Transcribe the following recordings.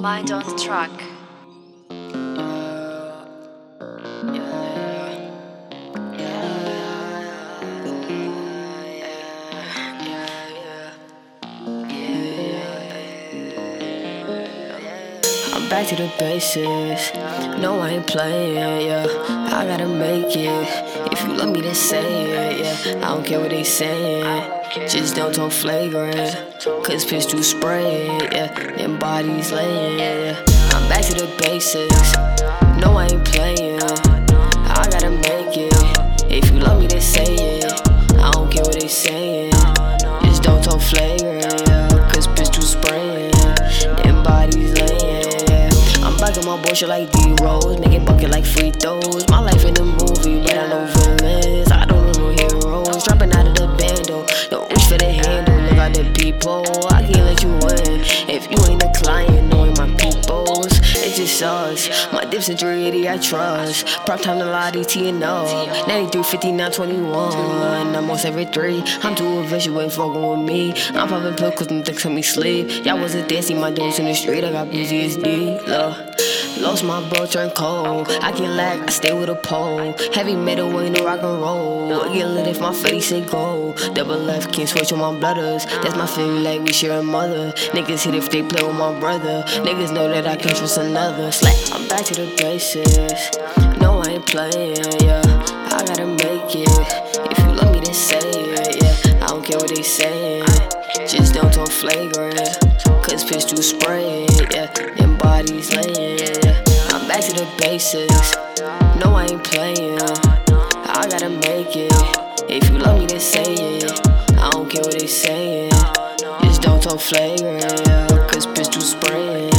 Mind on the track. I'm back to the basics. No, I ain't playing, yeah. I gotta make it. If you love me, then say it, yeah. I don't care what they saying. Just don't talk flagrant. Cause pistol spray, yeah. Them bodies laying, yeah. I'm back to the basics. No, I ain't playing. I gotta make it. If you love me, then say it. I don't care what they saying. Just don't talk flagrant, yeah. Cause pistol spraying. Them bodies laying, yeah. I'm back in my bullshit like D Rose. Making bucket like free throws. My life in a movie, but I know just us. My dips and 380 I trust. Prop time to lie, DT and up. 93, 59, 21. I'm on 73. I'm too visual, ain't fucking with me. I'm popping pills cause them things help me sleep. Y'all wasn't dancing my dudes in the street. I got PTSD. Look. Lost my bro, turned cold. I can lag, I stay with a pole. Heavy metal, ain't no rock and roll. I get lit if my face say go. Double left, can't switch on my brothers. That's my family, like we share a mother. Niggas hit if they play with my brother. Niggas know that I can't trust another. Slap, I'm back to the basics. No, I ain't playing, yeah. I gotta make it. If you love me, then say it, yeah. I don't care what they saying. Just don't talk flagrant. Cause piss pistol spray, yeah. And bodies laying, back to the basics. No, I ain't playing. I gotta make it. If you love me, then say it. I don't care what they saying. Just don't talk flagrant. Cause pistol spraying.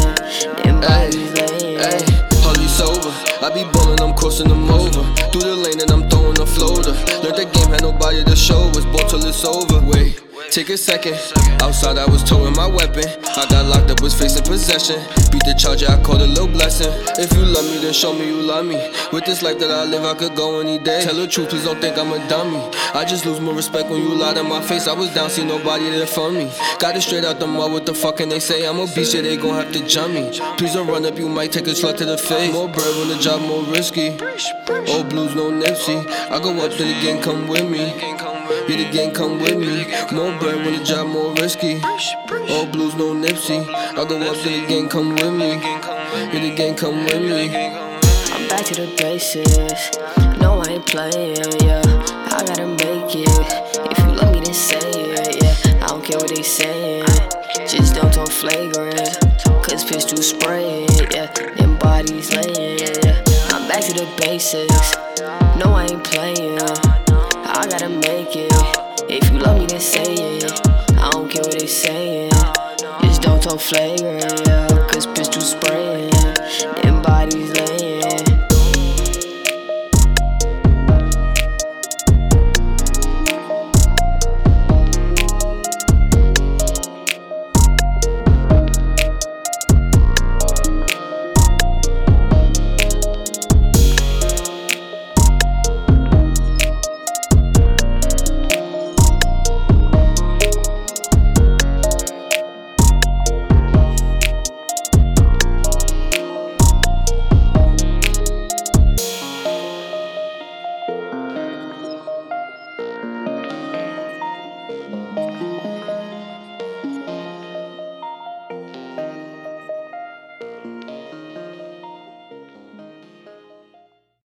Them bodies laying. Ay, hardly sober. I be ballin', I'm crossing them over. Through the lane and I'm throwing a floater. Learned the game, had nobody to show us. Ball till it's over. Wait. Take a second. Outside, I was towing my weapon. I got locked up, was facing possession. Beat the charger, I called a little blessing. If you love me, then show me you love me. With this life that I live, I could go any day. Tell the truth, please don't think I'm a dummy. I just lose more respect when you lie to my face. I was down, see nobody there for me. Got it straight out the mud, what the fuck can they say? I'm a beast, yeah, they gon' have to jump me. Please don't run up, you might take a slug to the face. More bread when the job more risky. Old blues, no Nipsey. I go up to the gang, come with me. Yeah, the gang come with me. More bread when the job more risky. All blues, no Nipsey. I go up to the gang, come with me. Yeah, the gang come with me. I'm back to the basics. No, I ain't playing, yeah. I gotta make it. If you love me, then say it, yeah. I don't care what they saying. Just don't talk flagrant. Cause too spray, yeah. Them bodies laying, yeah. I'm back to the basics. No, I ain't playing. Saying. Just don't talk flagrant.